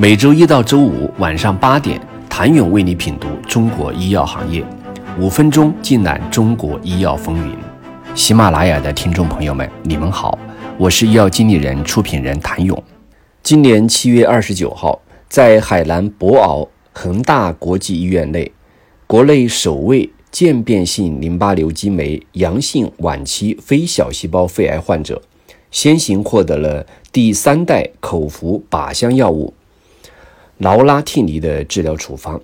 每周一到周五晚上八点，谭勇为你品读中国医药行业，五分钟尽览中国医药风云。喜马拉雅的听众朋友们，你们好，我是医药经理人、出品人谭勇。今年七月二十九号，在海南博鳌恒大国际医院内，国内首位渐变性淋巴瘤激酶阳性晚期非小细胞肺癌患者，先行获得了第三代口服靶向药物。劳拉替尼的治疗处方，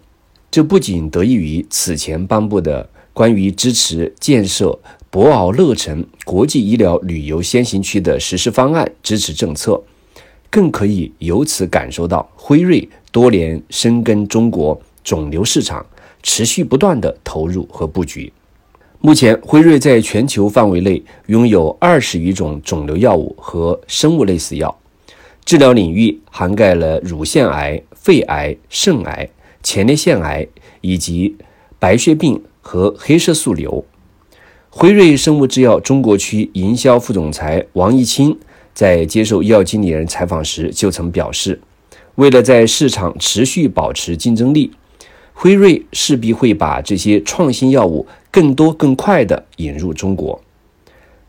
这不仅得益于此前颁布的关于支持建设博鳌乐城国际医疗旅游先行区的实施方案支持政策，更可以由此感受到辉瑞多年深耕中国肿瘤市场、持续不断的投入和布局。目前，辉瑞在全球范围内拥有二十余种肿瘤药物和生物类似药。治疗领域涵盖了乳腺癌、肺癌、肾癌、前列腺癌以及白血病和黑色素瘤。辉瑞生物制药中国区营销副总裁王义清在接受医药经理人采访时就曾表示，为了在市场持续保持竞争力，辉瑞势必会把这些创新药物更多更快地引入中国。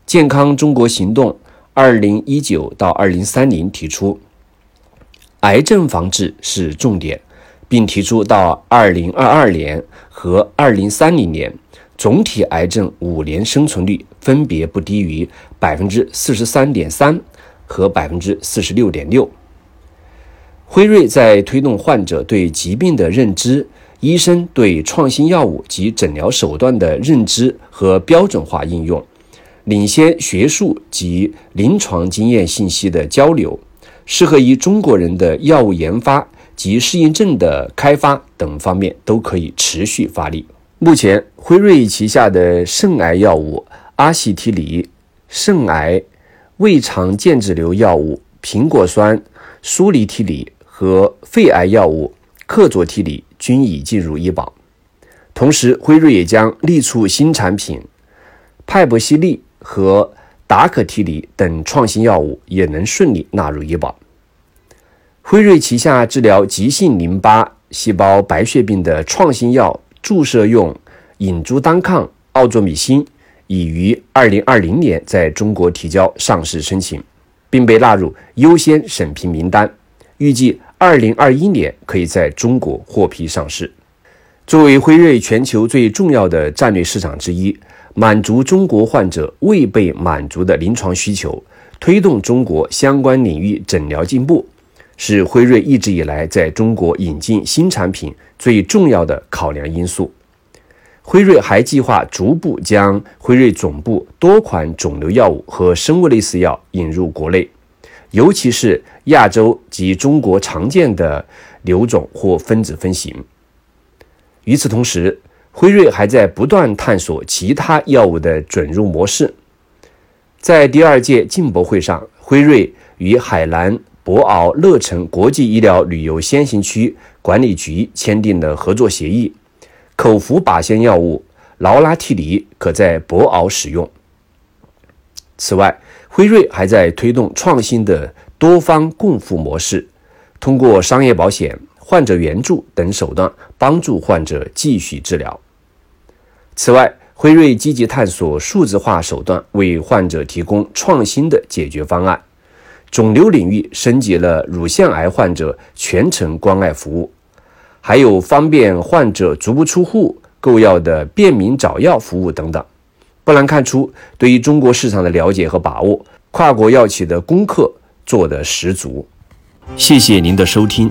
健康中国行动。二零一九到二零三零提出，癌症防治是重点，并提出到二零二二年和二零三零年，总体癌症五年生存率分别不低于百分之四十三点三和百分之四十六点六。辉瑞在推动患者对疾病的认知、医生对创新药物及诊疗手段的认知和标准化应用。领先学术及临床经验信息的交流，适合于中国人的药物研发及适应症的开发等方面都可以持续发力。目前，辉瑞旗下的肾癌药物阿西提里、肾癌胃肠间质瘤药物苹果酸舒利替里和肺癌药物克佐替里均已进入医保。同时，辉瑞也将力促新产品派博西利。和达可替尼等创新药物也能顺利纳入医保。辉瑞旗下治疗急性淋巴细胞白血病的创新药注射用隐珠单抗奥唑米辛已于二零二零年在中国提交上市申请，并被纳入优先审批名单，预计二零二一年可以在中国获批上市。作为辉瑞全球最重要的战略市场之一。满足中国患者未被满足的临床需求，推动中国相关领域诊疗进步，是辉瑞一直以来在中国引进新产品最重要的考量因素。辉瑞还计划逐步将辉瑞总部多款肿瘤药物和生物类似药引入国内，尤其是亚洲及中国常见的瘤种或分子分型。与此同时，辉瑞还在不断探索其他药物的准入模式。在第二届进博会上，辉瑞与海南博鳌乐城国际医疗旅游先行区管理局签订了合作协议，口服靶向药物劳拉替尼可在博鳌使用。此外，辉瑞还在推动创新的多方共付模式，通过商业保险、患者援助等手段帮助患者继续治疗。此外，辉瑞积极探索数字化手段，为患者提供创新的解决方案。肿瘤领域升级了乳腺癌患者全程关爱服务，还有方便患者足不出户购药的便民找药服务等等。不难看出，对于中国市场的了解和把握，跨国药企的功课做得十足。谢谢您的收听。